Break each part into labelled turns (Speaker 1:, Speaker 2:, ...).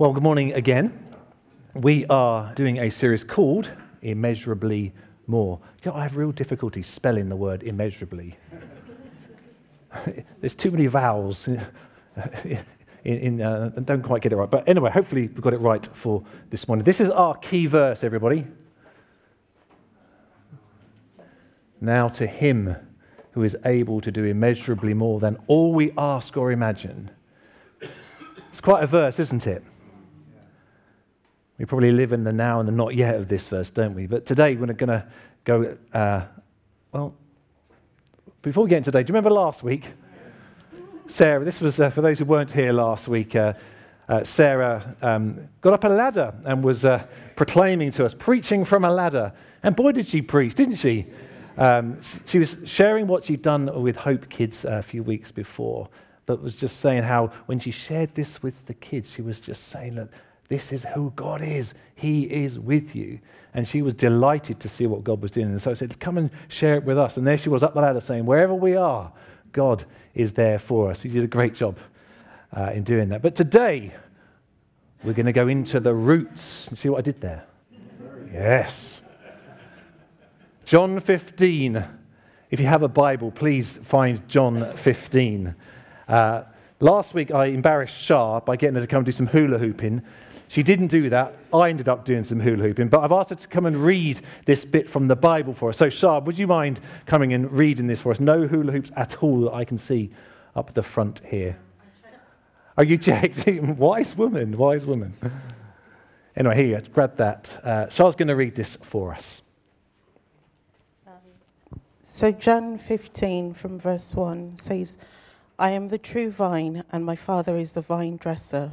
Speaker 1: Well, good morning again. We are doing a series called Immeasurably More. You know, I have real difficulty spelling the word immeasurably. There's too many vowels in, in uh, don't quite get it right. But anyway, hopefully we've got it right for this morning. This is our key verse, everybody. Now to him who is able to do immeasurably more than all we ask or imagine. It's quite a verse, isn't it? We probably live in the now and the not yet of this verse, don't we? But today we're going to go, uh, well, before we get into today, do you remember last week? Sarah, this was uh, for those who weren't here last week. Uh, uh Sarah um, got up a ladder and was uh, proclaiming to us, preaching from a ladder. And boy, did she preach, didn't she? Um, she was sharing what she'd done with Hope Kids a few weeks before, but was just saying how when she shared this with the kids, she was just saying that this is who God is. He is with you. And she was delighted to see what God was doing. And so I said, Come and share it with us. And there she was up the ladder saying, Wherever we are, God is there for us. He did a great job uh, in doing that. But today, we're going to go into the roots. See what I did there? Yes. John 15. If you have a Bible, please find John 15. Uh, last week, I embarrassed Shah by getting her to come do some hula hooping. She didn't do that. I ended up doing some hula hooping, but I've asked her to come and read this bit from the Bible for us. So, Shah, would you mind coming and reading this for us? No hula hoops at all that I can see up the front here. Are you checked? wise woman, wise woman. Anyway, here, you grab that. Uh, Shah's going to read this for us.
Speaker 2: So, John 15 from verse 1 says, I am the true vine, and my Father is the vine dresser.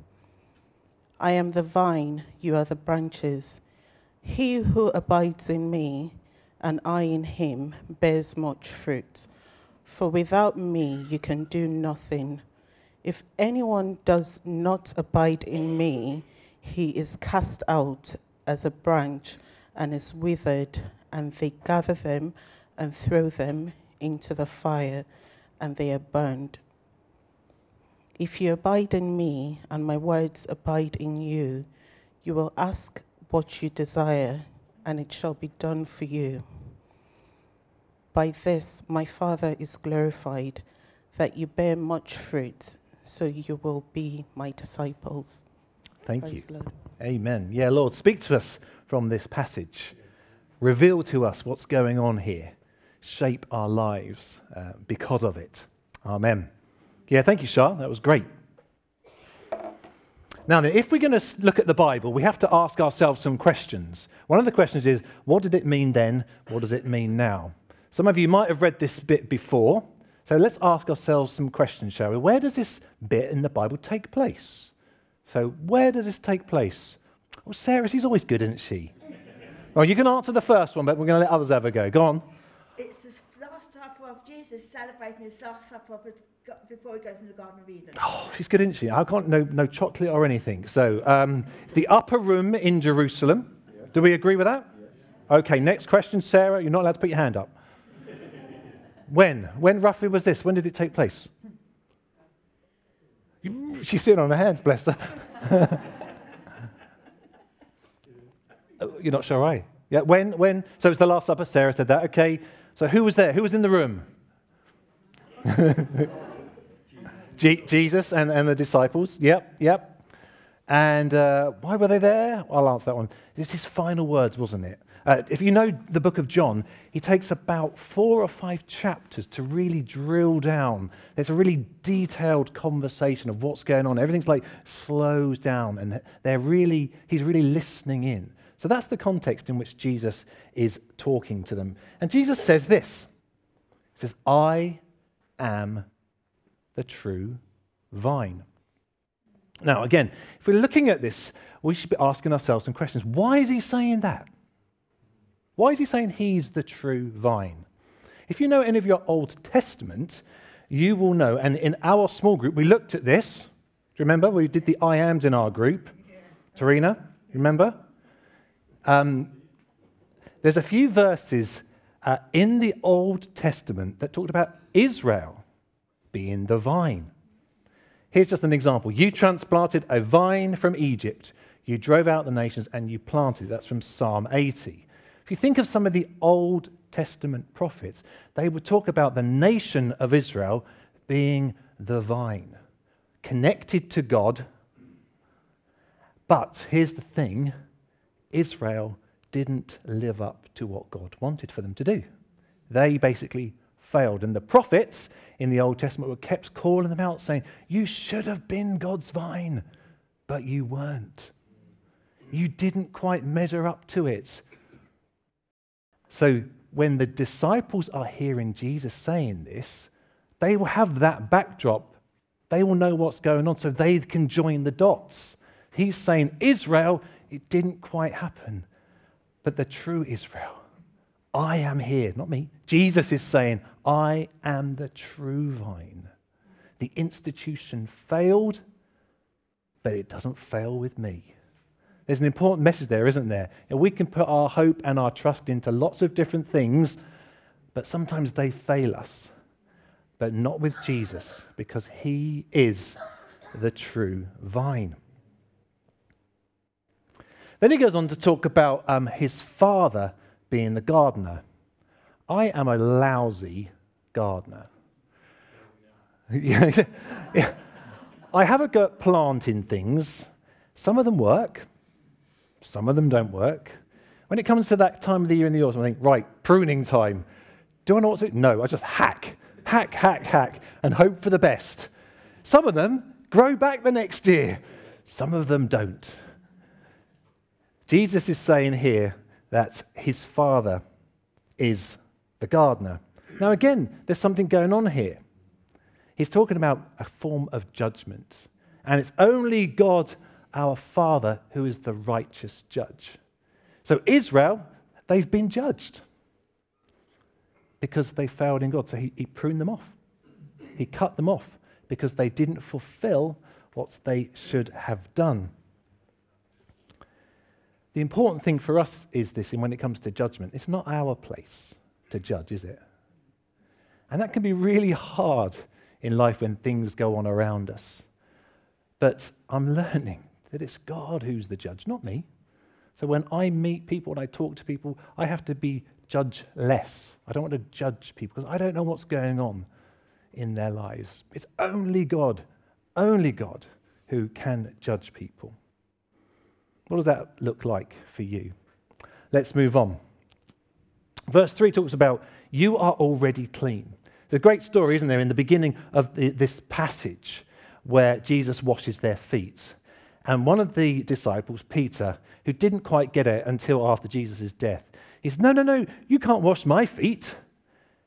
Speaker 2: I am the vine, you are the branches. He who abides in me, and I in him, bears much fruit. For without me you can do nothing. If anyone does not abide in me, he is cast out as a branch and is withered, and they gather them and throw them into the fire, and they are burned. If you abide in me and my words abide in you, you will ask what you desire, and it shall be done for you. By this my Father is glorified, that you bear much fruit, so you will be my disciples.
Speaker 1: Thank Praise you. Lord. Amen. Yeah, Lord, speak to us from this passage. Reveal to us what's going on here. Shape our lives uh, because of it. Amen. Yeah, thank you, Shah. That was great. Now, if we're going to look at the Bible, we have to ask ourselves some questions. One of the questions is what did it mean then? What does it mean now? Some of you might have read this bit before. So let's ask ourselves some questions, shall we? Where does this bit in the Bible take place? So, where does this take place? Well, Sarah, she's always good, isn't she? well, you can answer the first one, but we're going to let others have a go. Go on.
Speaker 3: It's the last supper of Jesus celebrating his last supper before he goes into the Garden of Eden.
Speaker 1: Oh, she's good, isn't she? I can't, no, no chocolate or anything. So, um, the upper room in Jerusalem. Yes. Do we agree with that? Yes. Okay, next question, Sarah. You're not allowed to put your hand up. when? When roughly was this? When did it take place? She's sitting on her hands, bless her. Oh, you're not sure, right? Yeah, when? When? So it's the Last Supper. Sarah said that. Okay. So who was there? Who was in the room? Jesus and, and the disciples. Yep, yep. And uh, why were they there? I'll answer that one. It's his final words, wasn't it? Uh, if you know the book of John, he takes about four or five chapters to really drill down. There's a really detailed conversation of what's going on. Everything's like slows down, and they're really, he's really listening in. So that's the context in which Jesus is talking to them. And Jesus says this He says, I am the true vine. Now, again, if we're looking at this, we should be asking ourselves some questions. Why is he saying that? Why is he saying he's the true vine? If you know any of your Old Testament, you will know, and in our small group, we looked at this. Do you remember? We did the I ams in our group. Yeah. Tarina, remember? Um, there's a few verses uh, in the Old Testament that talked about Israel being the vine. Here's just an example. You transplanted a vine from Egypt, you drove out the nations, and you planted. It. That's from Psalm 80. If you think of some of the Old Testament prophets, they would talk about the nation of Israel being the vine, connected to God. But here's the thing Israel didn't live up to what God wanted for them to do. They basically failed. And the prophets in the Old Testament were kept calling them out, saying, You should have been God's vine, but you weren't. You didn't quite measure up to it. So when the disciples are hearing Jesus saying this, they will have that backdrop. They will know what's going on so they can join the dots. He's saying, Israel, it didn't quite happen. But the true Israel, I am here, not me. Jesus is saying, I am the true vine. The institution failed, but it doesn't fail with me. There's an important message there, isn't there? And we can put our hope and our trust into lots of different things, but sometimes they fail us. But not with Jesus, because he is the true vine. Then he goes on to talk about um, his father being the gardener. I am a lousy gardener. yeah. I have a go at planting things. Some of them work, some of them don't work. When it comes to that time of the year in the autumn, I think, right, pruning time. Do I know what to do? No, I just hack, hack, hack, hack, and hope for the best. Some of them grow back the next year, some of them don't. Jesus is saying here that his father is the gardener. Now, again, there's something going on here. He's talking about a form of judgment. And it's only God our Father who is the righteous judge. So, Israel, they've been judged because they failed in God. So, he, he pruned them off, He cut them off because they didn't fulfill what they should have done. The important thing for us is this, and when it comes to judgment, it's not our place to judge, is it? And that can be really hard in life when things go on around us. But I'm learning that it's God who's the judge, not me. So when I meet people and I talk to people, I have to be judge less. I don't want to judge people because I don't know what's going on in their lives. It's only God, only God who can judge people. What does that look like for you? Let's move on. Verse 3 talks about, You are already clean. A great story, isn't there, in the beginning of the, this passage where Jesus washes their feet. And one of the disciples, Peter, who didn't quite get it until after Jesus' death, he says, No, no, no, you can't wash my feet.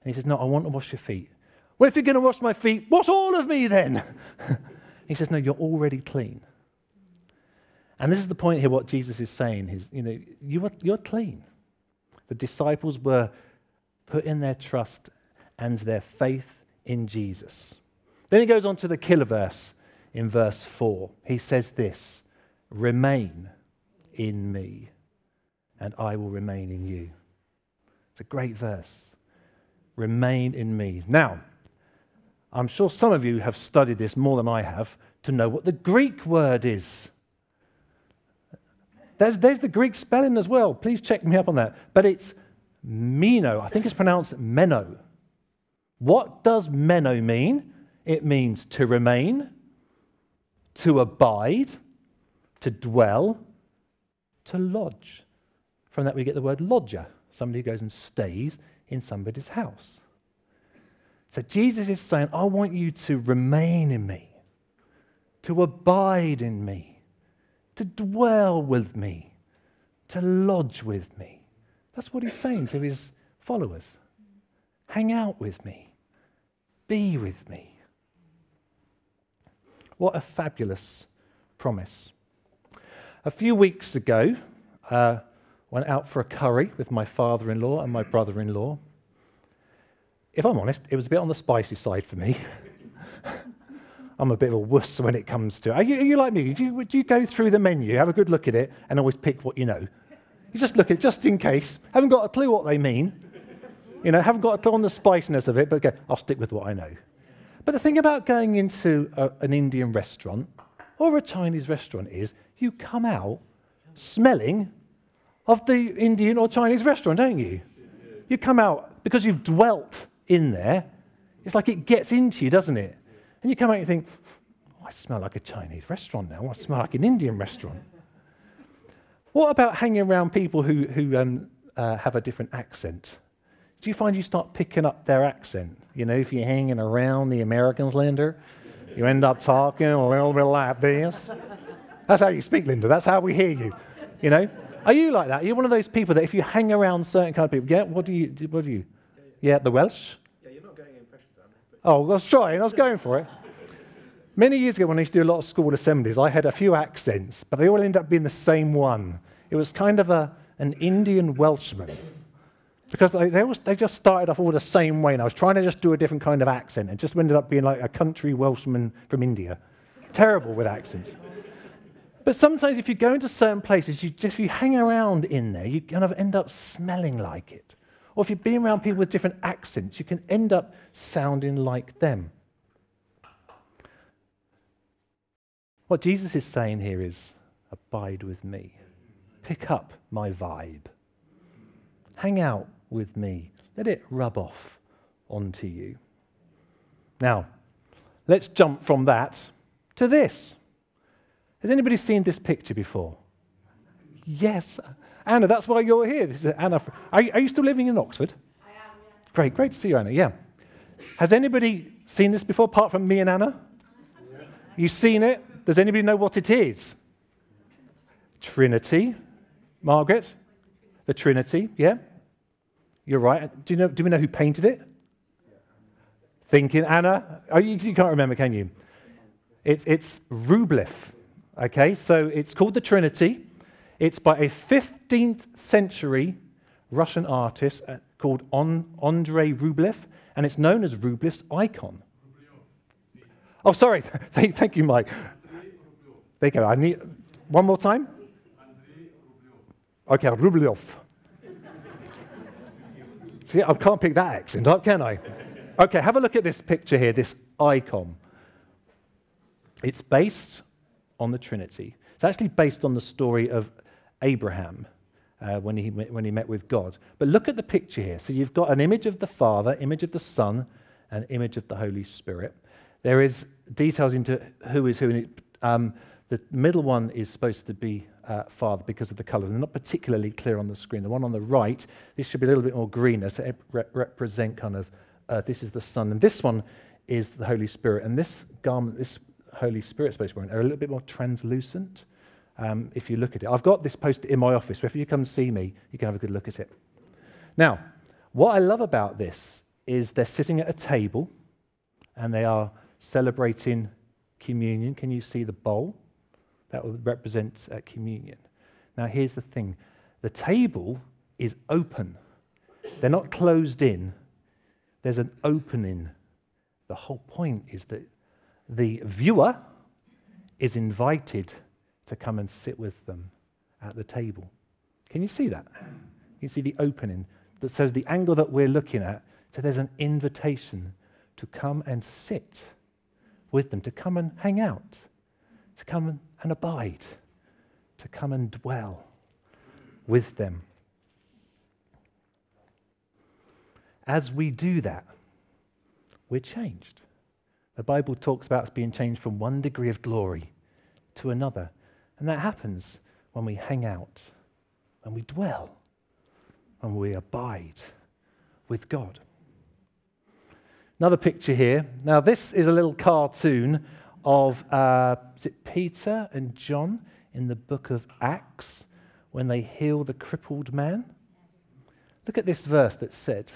Speaker 1: And he says, No, I want to wash your feet. Well, if you're going to wash my feet, wash all of me then. he says, No, you're already clean. And this is the point here, what Jesus is saying is, you know, you are, you're clean. The disciples were putting their trust and their faith in Jesus. Then he goes on to the killer verse in verse 4. He says this Remain in me, and I will remain in you. It's a great verse. Remain in me. Now, I'm sure some of you have studied this more than I have to know what the Greek word is. There's, there's the Greek spelling as well. Please check me up on that. But it's meno. I think it's pronounced meno. What does meno mean? It means to remain, to abide, to dwell, to lodge. From that, we get the word lodger, somebody who goes and stays in somebody's house. So Jesus is saying, I want you to remain in me, to abide in me, to dwell with me, to lodge with me. That's what he's saying to his followers. Hang out with me, be with me. What a fabulous promise. A few weeks ago, uh, went out for a curry with my father in law and my brother in law. If I'm honest, it was a bit on the spicy side for me. I'm a bit of a wuss when it comes to. Are you, are you like me? Do you, do you go through the menu, have a good look at it, and always pick what you know? You just look at it just in case. Haven't got a clue what they mean. You know, haven't got a clue on the spiciness of it, but okay, I'll stick with what I know. But the thing about going into a, an Indian restaurant or a Chinese restaurant is you come out smelling of the Indian or Chinese restaurant, don't you? You come out because you've dwelt in there. It's like it gets into you, doesn't it? And you come out and you think, oh, I smell like a Chinese restaurant now. I smell like an Indian restaurant. What about hanging around people who, who um, uh, have a different accent? Do you find you start picking up their accent? You know, if you're hanging around the Americans, Linda, you end up talking a little bit like this. That's how you speak, Linda. That's how we hear you. You know, are you like that? Are you one of those people that if you hang around certain kind of people, yeah, what do you, what do you? Yeah, the Welsh?
Speaker 4: Yeah, you're not going impressions,
Speaker 1: Oh, I was trying. I was going for it. Many years ago, when I used to do a lot of school assemblies, I had a few accents, but they all ended up being the same one. It was kind of a, an Indian Welshman. Because they, they, was, they just started off all the same way, and I was trying to just do a different kind of accent. and just ended up being like a country Welshman from India. Terrible with accents. But sometimes, if you go into certain places, you just, if you hang around in there, you kind of end up smelling like it. Or if you've been around people with different accents, you can end up sounding like them. What Jesus is saying here is abide with me, pick up my vibe, hang out with me, let it rub off onto you. Now, let's jump from that to this. Has anybody seen this picture before? Yes. Anna, that's why you're here. This is Anna. Are you, are you still living in Oxford?
Speaker 3: I am, yeah.
Speaker 1: Great, great to see you, Anna. Yeah. Has anybody seen this before, apart from me and Anna? Yeah. You've seen it? Does anybody know what it is? Trinity. Margaret? The Trinity, yeah? You're right. Do, you know, do we know who painted it? Thinking, Anna? Oh, you, you can't remember, can you? It, it's Rublev. Okay, so it's called the Trinity. It's by a 15th century Russian artist uh, called Andrei Rublev, and it's known as Rublev's icon. Oh, sorry. thank, you, Mike. There you go. I need one more time. Okay, Rublev. See, I can't pick that accent up, can I? Okay, have a look at this picture here, this icon. It's based on the Trinity. It's actually based on the story of Abraham uh, when, he, when he met with God. But look at the picture here. So you've got an image of the Father, image of the Son, and image of the Holy Spirit. There is details into who is who. Um, the middle one is supposed to be uh, Father because of the colours. They're not particularly clear on the screen. The one on the right, this should be a little bit more greener to rep- represent kind of uh, this is the Son, and this one is the Holy Spirit. And this garment, this Holy Spirit supposed to be wearing are a little bit more translucent. Um, if you look at it, I've got this poster in my office. So if you come see me, you can have a good look at it. Now, what I love about this is they're sitting at a table and they are celebrating communion. Can you see the bowl? That represents uh, communion. Now, here's the thing the table is open, they're not closed in, there's an opening. The whole point is that the viewer is invited to come and sit with them at the table. Can you see that? You see the opening. that So, the angle that we're looking at, so there's an invitation to come and sit with them, to come and hang out, to come and abide, to come and dwell with them. As we do that, we're changed. The Bible talks about us being changed from one degree of glory to another. And that happens when we hang out, when we dwell, when we abide with God. Another picture here. Now, this is a little cartoon of uh, is it Peter and John in the book of Acts when they heal the crippled man. Look at this verse that said,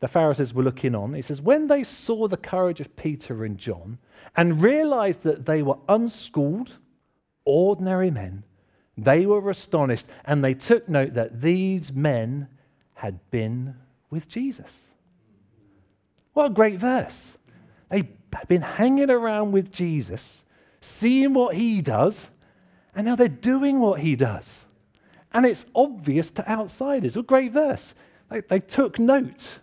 Speaker 1: the Pharisees were looking on. He says, When they saw the courage of Peter and John and realized that they were unschooled, ordinary men, They were astonished and they took note that these men had been with Jesus. What a great verse. They've been hanging around with Jesus, seeing what he does, and now they're doing what he does. And it's obvious to outsiders. What a great verse. They, they took note.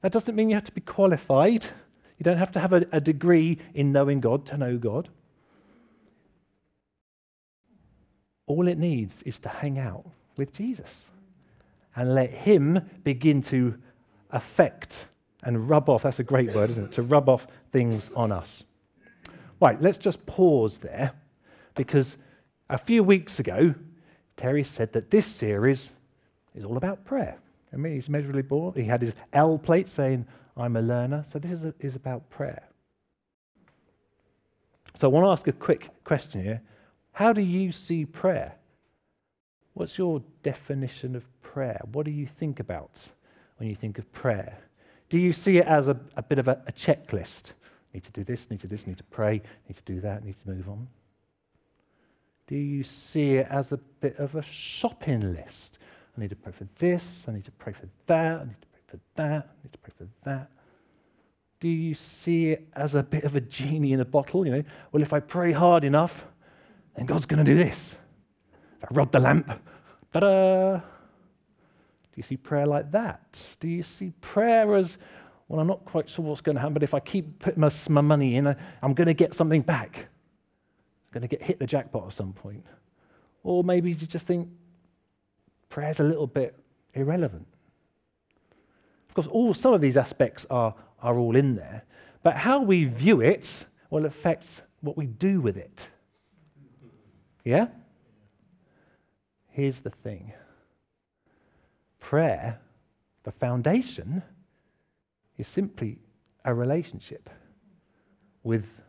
Speaker 1: That doesn't mean you have to be qualified. You don't have to have a, a degree in knowing God to know God. All it needs is to hang out with Jesus and let Him begin to affect and rub off. That's a great word, isn't it? To rub off things on us. Right, let's just pause there because a few weeks ago, Terry said that this series is all about prayer. I mean, he's measurably bored. He had his L plate saying, I'm a learner. So this is, a, is about prayer. So I want to ask a quick question here. How do you see prayer? What's your definition of prayer? What do you think about when you think of prayer? Do you see it as a, a bit of a, a checklist? Need to do this, need to do this, need to pray, need to do that, need to move on. Do you see it as a bit of a shopping list? I need to pray for this, I need to pray for that, I need to pray for that, I need to pray for that. Do you see it as a bit of a genie in a bottle? You know, well, if I pray hard enough, then God's going to do this. If I rub the lamp, ta-da! Do you see prayer like that? Do you see prayer as, well, I'm not quite sure what's going to happen, but if I keep putting my, my money in, I'm going to get something back. I'm going to get hit the jackpot at some point. Or maybe you just think prayer's a little bit irrelevant. Of course, all some of these aspects are, are all in there, but how we view it will affect what we do with it. Yeah? Here's the thing. Prayer, the foundation, is simply a relationship with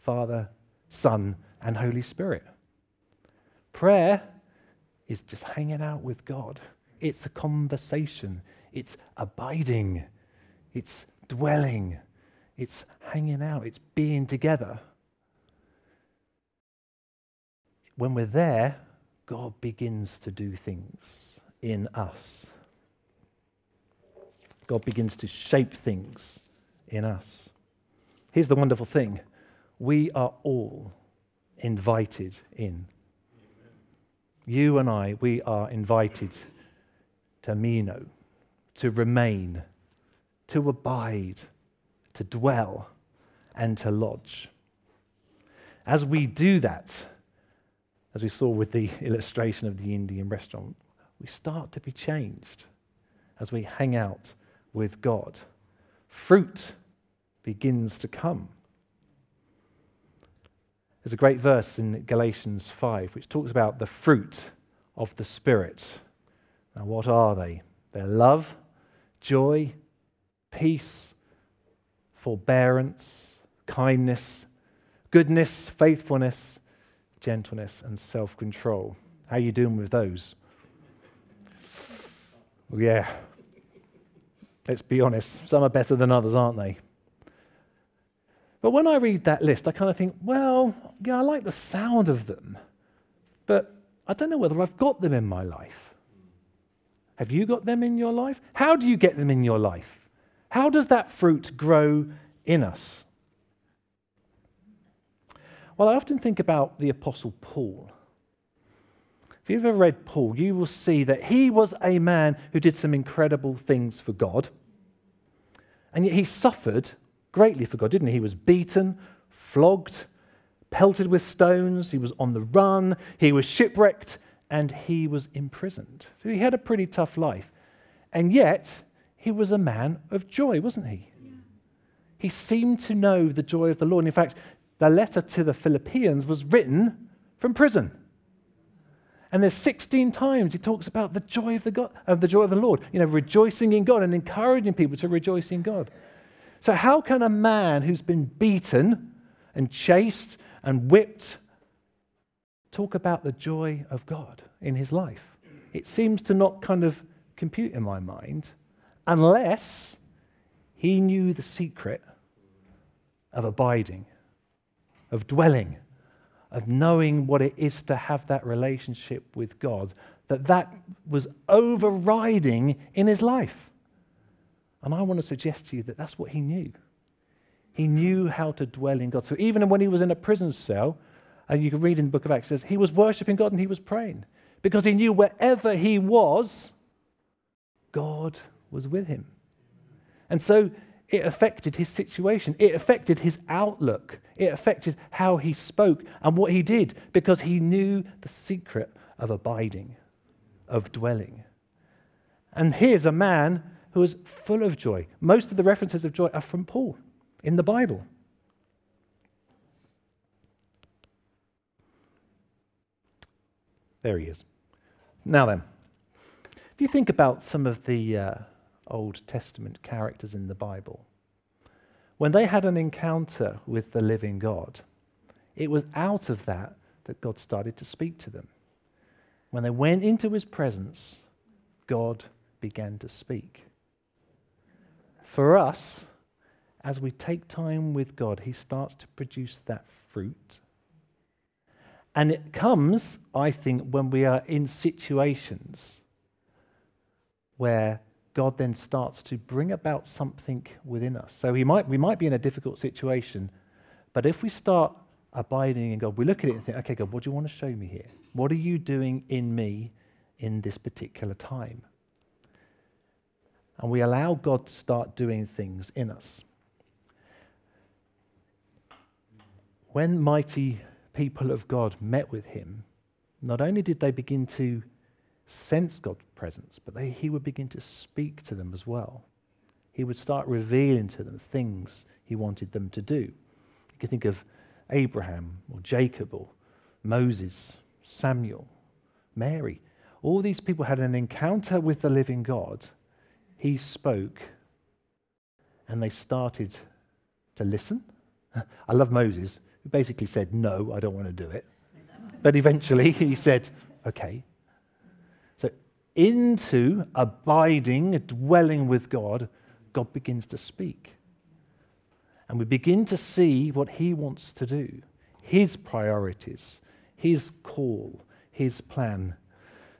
Speaker 1: Father, Son, and Holy Spirit. Prayer is just hanging out with God, it's a conversation, it's abiding, it's dwelling, it's hanging out, it's being together when we're there, God begins to do things in us. God begins to shape things in us. Here's the wonderful thing we are all invited in. You and I, we are invited to meno, to remain, to abide, to dwell, and to lodge. As we do that, as we saw with the illustration of the Indian restaurant, we start to be changed as we hang out with God. Fruit begins to come. There's a great verse in Galatians 5 which talks about the fruit of the Spirit. Now, what are they? They're love, joy, peace, forbearance, kindness, goodness, faithfulness, gentleness, and self control. How are you doing with those? Well, yeah. Let's be honest, some are better than others, aren't they? But when I read that list, I kind of think, well, yeah, I like the sound of them, but I don't know whether I've got them in my life. Have you got them in your life? How do you get them in your life? How does that fruit grow in us? Well, I often think about the Apostle Paul. If you've ever read Paul, you will see that he was a man who did some incredible things for God. And yet he suffered greatly for God, didn't he? He was beaten, flogged, pelted with stones, he was on the run, he was shipwrecked, and he was imprisoned. So he had a pretty tough life. And yet, he was a man of joy, wasn't he? He seemed to know the joy of the Lord. And in fact, the letter to the Philippians was written from prison. And there's 16 times he talks about the joy of the, God, of the joy of the Lord, you know, rejoicing in God and encouraging people to rejoice in God. So, how can a man who's been beaten and chased and whipped talk about the joy of God in his life? It seems to not kind of compute in my mind unless he knew the secret of abiding of dwelling, of knowing what it is to have that relationship with God, that that was overriding in his life. And I want to suggest to you that that's what he knew. He knew how to dwell in God. So even when he was in a prison cell, and you can read in the book of Acts, says he was worshiping God and he was praying because he knew wherever he was, God was with him. And so it affected his situation. It affected his outlook. It affected how he spoke and what he did because he knew the secret of abiding, of dwelling. And here's a man who is full of joy. Most of the references of joy are from Paul in the Bible. There he is. Now then, if you think about some of the uh, Old Testament characters in the Bible, when they had an encounter with the living God, it was out of that that God started to speak to them. When they went into his presence, God began to speak. For us, as we take time with God, he starts to produce that fruit. And it comes, I think, when we are in situations where God then starts to bring about something within us. So he might, we might be in a difficult situation, but if we start abiding in God, we look at it and think, okay, God, what do you want to show me here? What are you doing in me in this particular time? And we allow God to start doing things in us. When mighty people of God met with him, not only did they begin to sense God's presence, but they, he would begin to speak to them as well. He would start revealing to them things he wanted them to do. You can think of Abraham or Jacob or Moses, Samuel, Mary. All these people had an encounter with the living God. He spoke, and they started to listen. I love Moses, who basically said, No, I don't want to do it. But eventually he said, Okay, into abiding, dwelling with God, God begins to speak. And we begin to see what He wants to do, His priorities, His call, His plan.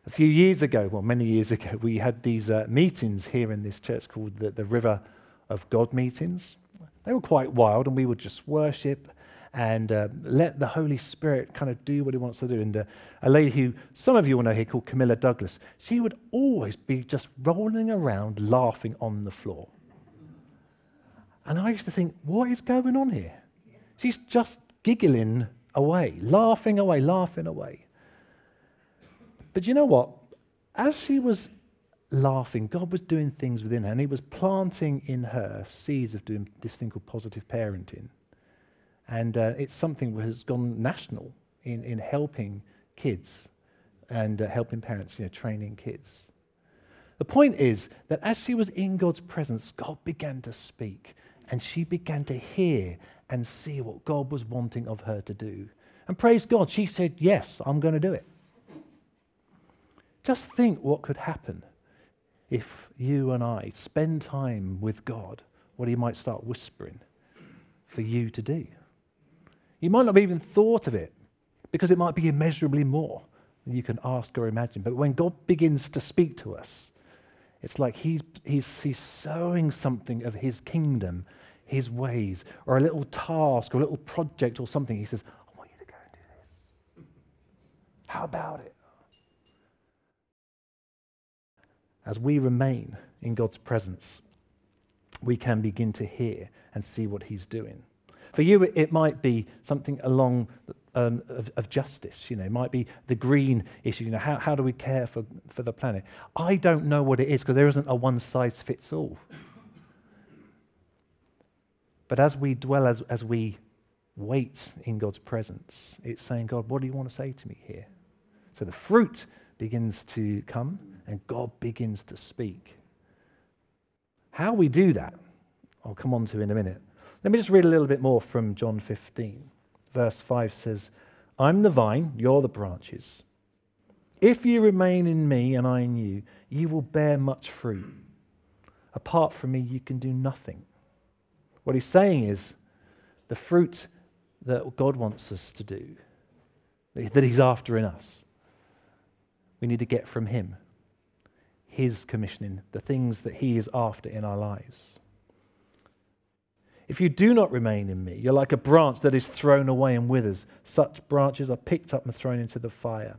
Speaker 1: A few years ago, well, many years ago, we had these uh, meetings here in this church called the, the River of God meetings. They were quite wild, and we would just worship and uh, let the Holy Spirit kind of do what He wants to do. And uh, a lady who some of you will know here called Camilla Douglas, she would always be just rolling around laughing on the floor. And I used to think, what is going on here? She's just giggling away, laughing away, laughing away. But you know what? As she was laughing, God was doing things within her, and He was planting in her seeds of doing this thing called positive parenting. And uh, it's something that has gone national in, in helping kids and uh, helping parents, you know, training kids. The point is that as she was in God's presence, God began to speak and she began to hear and see what God was wanting of her to do. And praise God, she said, Yes, I'm going to do it. Just think what could happen if you and I spend time with God, what He might start whispering for you to do. You might not have even thought of it because it might be immeasurably more than you can ask or imagine. But when God begins to speak to us, it's like he's, he's, he's sowing something of his kingdom, his ways, or a little task or a little project or something. He says, I want you to go and do this. How about it? As we remain in God's presence, we can begin to hear and see what he's doing. For you, it might be something along um, of, of, justice. You know, it might be the green issue. You know, how, how do we care for, for the planet? I don't know what it is because there isn't a one size fits all. But as we dwell, as, as we wait in God's presence, it's saying, God, what do you want to say to me here? So the fruit begins to come and God begins to speak. How we do that, I'll come on to in a minute. Let me just read a little bit more from John 15. Verse 5 says, I'm the vine, you're the branches. If you remain in me and I in you, you will bear much fruit. Apart from me, you can do nothing. What he's saying is the fruit that God wants us to do that He's after in us. We need to get from Him His commissioning, the things that He is after in our lives. If you do not remain in me, you're like a branch that is thrown away and withers. Such branches are picked up and thrown into the fire.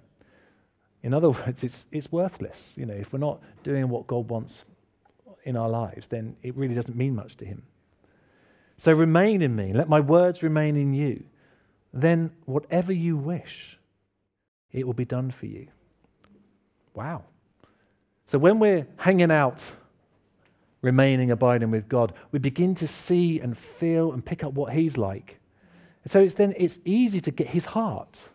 Speaker 1: In other words, it's, it's worthless. You know, if we're not doing what God wants in our lives, then it really doesn't mean much to Him. So remain in me, let my words remain in you. Then whatever you wish, it will be done for you. Wow. So when we're hanging out, remaining, abiding with God, we begin to see and feel and pick up what He's like. And so it's then it's easy to get His heart.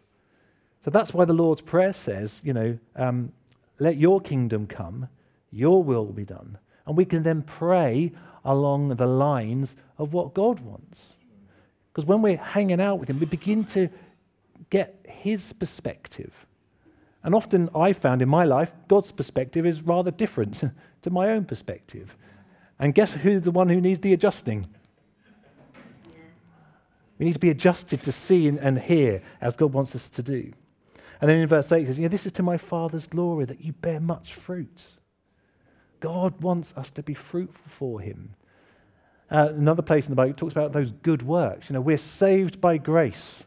Speaker 1: So that's why the Lord's Prayer says, you know, um, let your kingdom come, your will be done. And we can then pray along the lines of what God wants. Because when we're hanging out with Him, we begin to get His perspective. And often I found in my life, God's perspective is rather different to my own perspective. And guess who's the one who needs the adjusting? We need to be adjusted to see and, hear as God wants us to do. And then in verse 8 it says, Yeah, this is to my Father's glory that you bear much fruit. God wants us to be fruitful for Him. Uh, another place in the Bible talks about those good works. You know, we're saved by grace,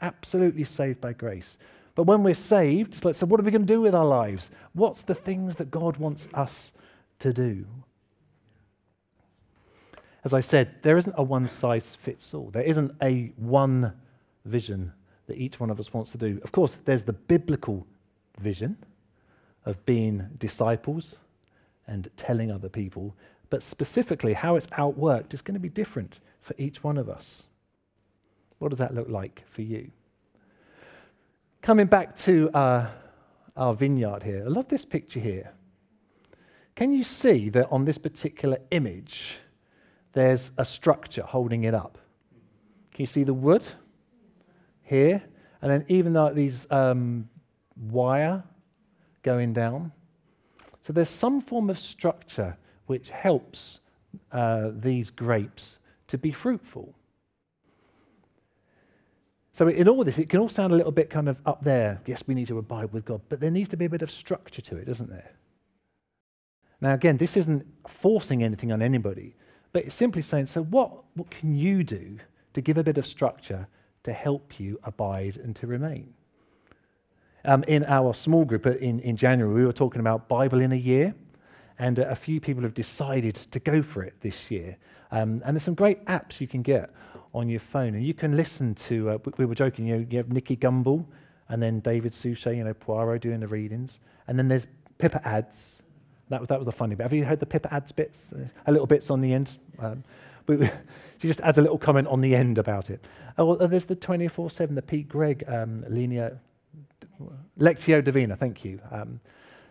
Speaker 1: absolutely saved by grace. But when we're saved, it's like, so what are we going to do with our lives? What's the things that God wants us to do? As I said, there isn't a one size fits all. There isn't a one vision that each one of us wants to do. Of course, there's the biblical vision of being disciples and telling other people, but specifically how it's outworked is going to be different for each one of us. What does that look like for you? Coming back to uh, our vineyard here, I love this picture here. Can you see that on this particular image, there's a structure holding it up? Can you see the wood here? And then even though these um, wire going down. So there's some form of structure which helps uh, these grapes to be fruitful. So, in all this, it can all sound a little bit kind of up there. Yes, we need to abide with God, but there needs to be a bit of structure to it, doesn't there? Now, again, this isn't forcing anything on anybody, but it's simply saying, so what, what can you do to give a bit of structure to help you abide and to remain? Um, in our small group in, in January, we were talking about Bible in a year. And uh, a few people have decided to go for it this year. Um, and there's some great apps you can get on your phone. And you can listen to, uh, we were joking, you, know, you have Nicky Gumbel and then David Suchet, you know, Poirot doing the readings. And then there's Pippa Adds. That was, that was the funny bit. Have you heard the Pippa Adds bits? A little bits on the end. Um, she just adds a little comment on the end about it. Oh, there's the 24 7, the Pete Greig um, Linea, Lectio Divina, thank you. Um,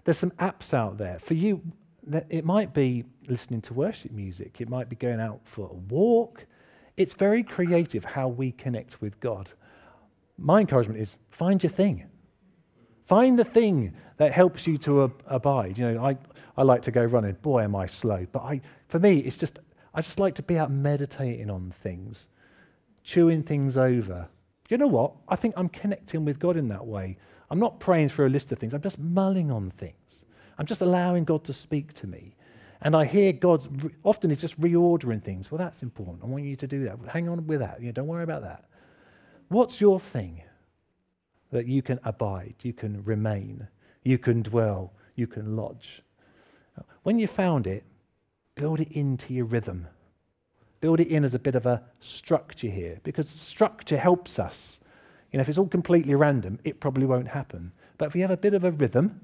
Speaker 1: there's some apps out there. For you, it might be listening to worship music, it might be going out for a walk. It's very creative how we connect with God. My encouragement is find your thing. Find the thing that helps you to ab- abide. You know, I, I like to go running. Boy, am I slow. But I, for me, it's just, I just like to be out meditating on things, chewing things over. You know what? I think I'm connecting with God in that way. I'm not praying through a list of things, I'm just mulling on things. I'm just allowing God to speak to me. And I hear God often is just reordering things. Well, that's important. I want you to do that. Hang on with that. You know, don't worry about that. What's your thing that you can abide, you can remain, you can dwell, you can lodge? When you found it, build it into your rhythm. Build it in as a bit of a structure here because structure helps us. You know, if it's all completely random, it probably won't happen. But if you have a bit of a rhythm,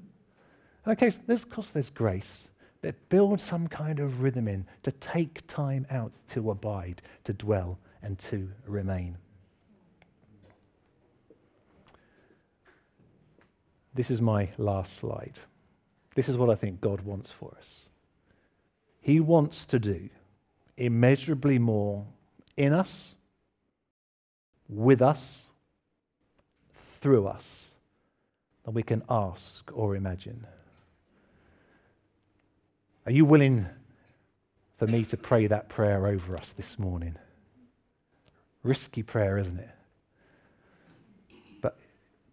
Speaker 1: Okay, there's, of course, there's grace, but build some kind of rhythm in to take time out to abide, to dwell, and to remain. This is my last slide. This is what I think God wants for us. He wants to do immeasurably more in us, with us, through us, than we can ask or imagine. Are you willing for me to pray that prayer over us this morning? Risky prayer, isn't it?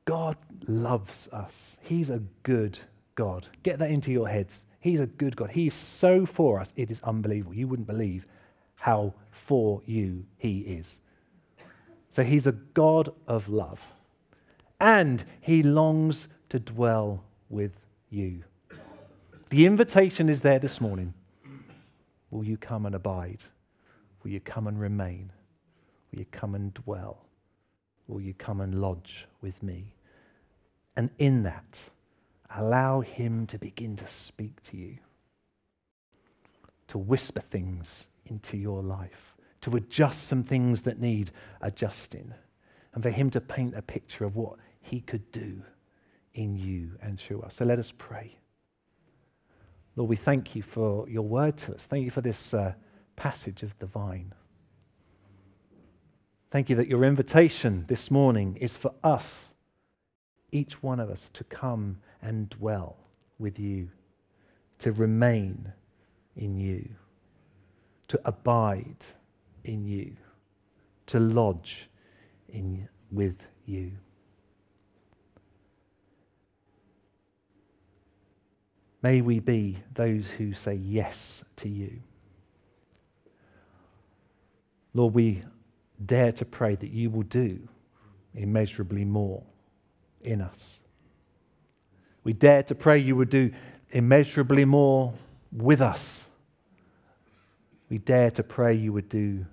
Speaker 1: God loves us. He's a good God. Get that into your heads. He's a good God. He's so for us, it is unbelievable. You wouldn't believe how for you He is. So He's a God of love. And He longs to dwell with you. The invitation is there this morning. Will you come and abide? Will you come and remain? Will you come and dwell? Will you come and lodge with me? And in that, allow Him to begin to speak to you, to whisper things into your life, to adjust some things that need adjusting, and for Him to paint a picture of what He could do in you and through us. So let us pray. Lord, we thank you for your word to us. Thank you for this uh, passage of the vine. Thank you that your invitation this morning is for us, each one of us, to come and dwell with you, to remain in you, to abide in you, to lodge in, with you. May we be those who say yes to you. Lord, we dare to pray that you will do immeasurably more in us. We dare to pray you would do immeasurably more with us. We dare to pray you would do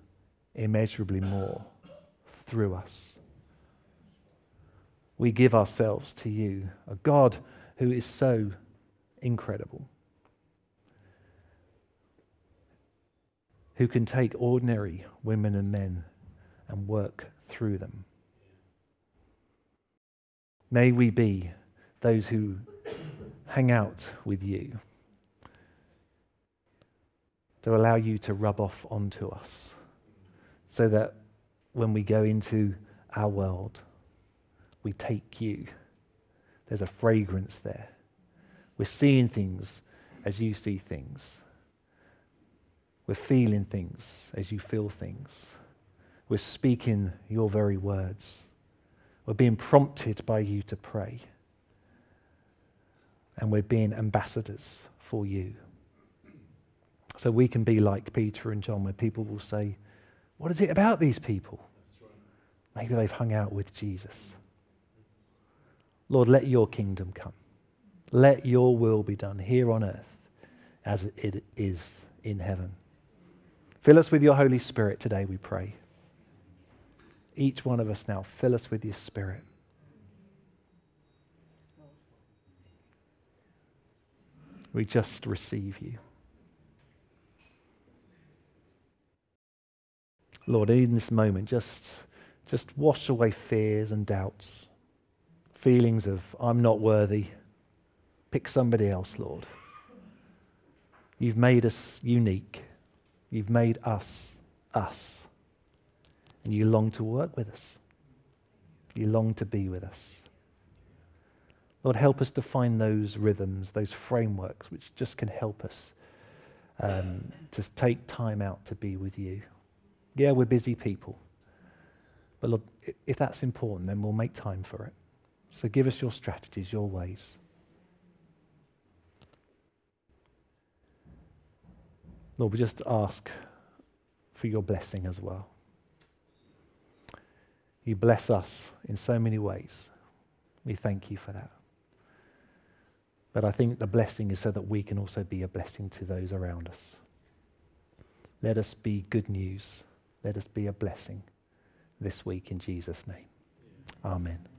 Speaker 1: immeasurably more through us. We give ourselves to you, a God who is so incredible, who can take ordinary women and men and work through them. May we be those who hang out with you to allow you to rub off onto us so that when we go into our world, we take you. There's a fragrance there. We're seeing things as you see things. We're feeling things as you feel things. We're speaking your very words. We're being prompted by you to pray. And we're being ambassadors for you. So we can be like Peter and John, where people will say, What is it about these people? Maybe they've hung out with Jesus. Lord, let your kingdom come. Let your will be done here on earth as it is in heaven. Fill us with your Holy Spirit today, we pray. Each one of us now, fill us with your Spirit. We just receive you. Lord, in this moment, just, just wash away fears and doubts, feelings of, I'm not worthy. Pick somebody else, Lord. You've made us unique. You've made us us. And you long to work with us. You long to be with us. Lord, help us to find those rhythms, those frameworks which just can help us um, to take time out to be with you. Yeah, we're busy people. But Lord, if that's important, then we'll make time for it. So give us your strategies, your ways. Lord, we just ask for your blessing as well. You bless us in so many ways. We thank you for that. But I think the blessing is so that we can also be a blessing to those around us. Let us be good news. Let us be a blessing this week in Jesus' name. Amen.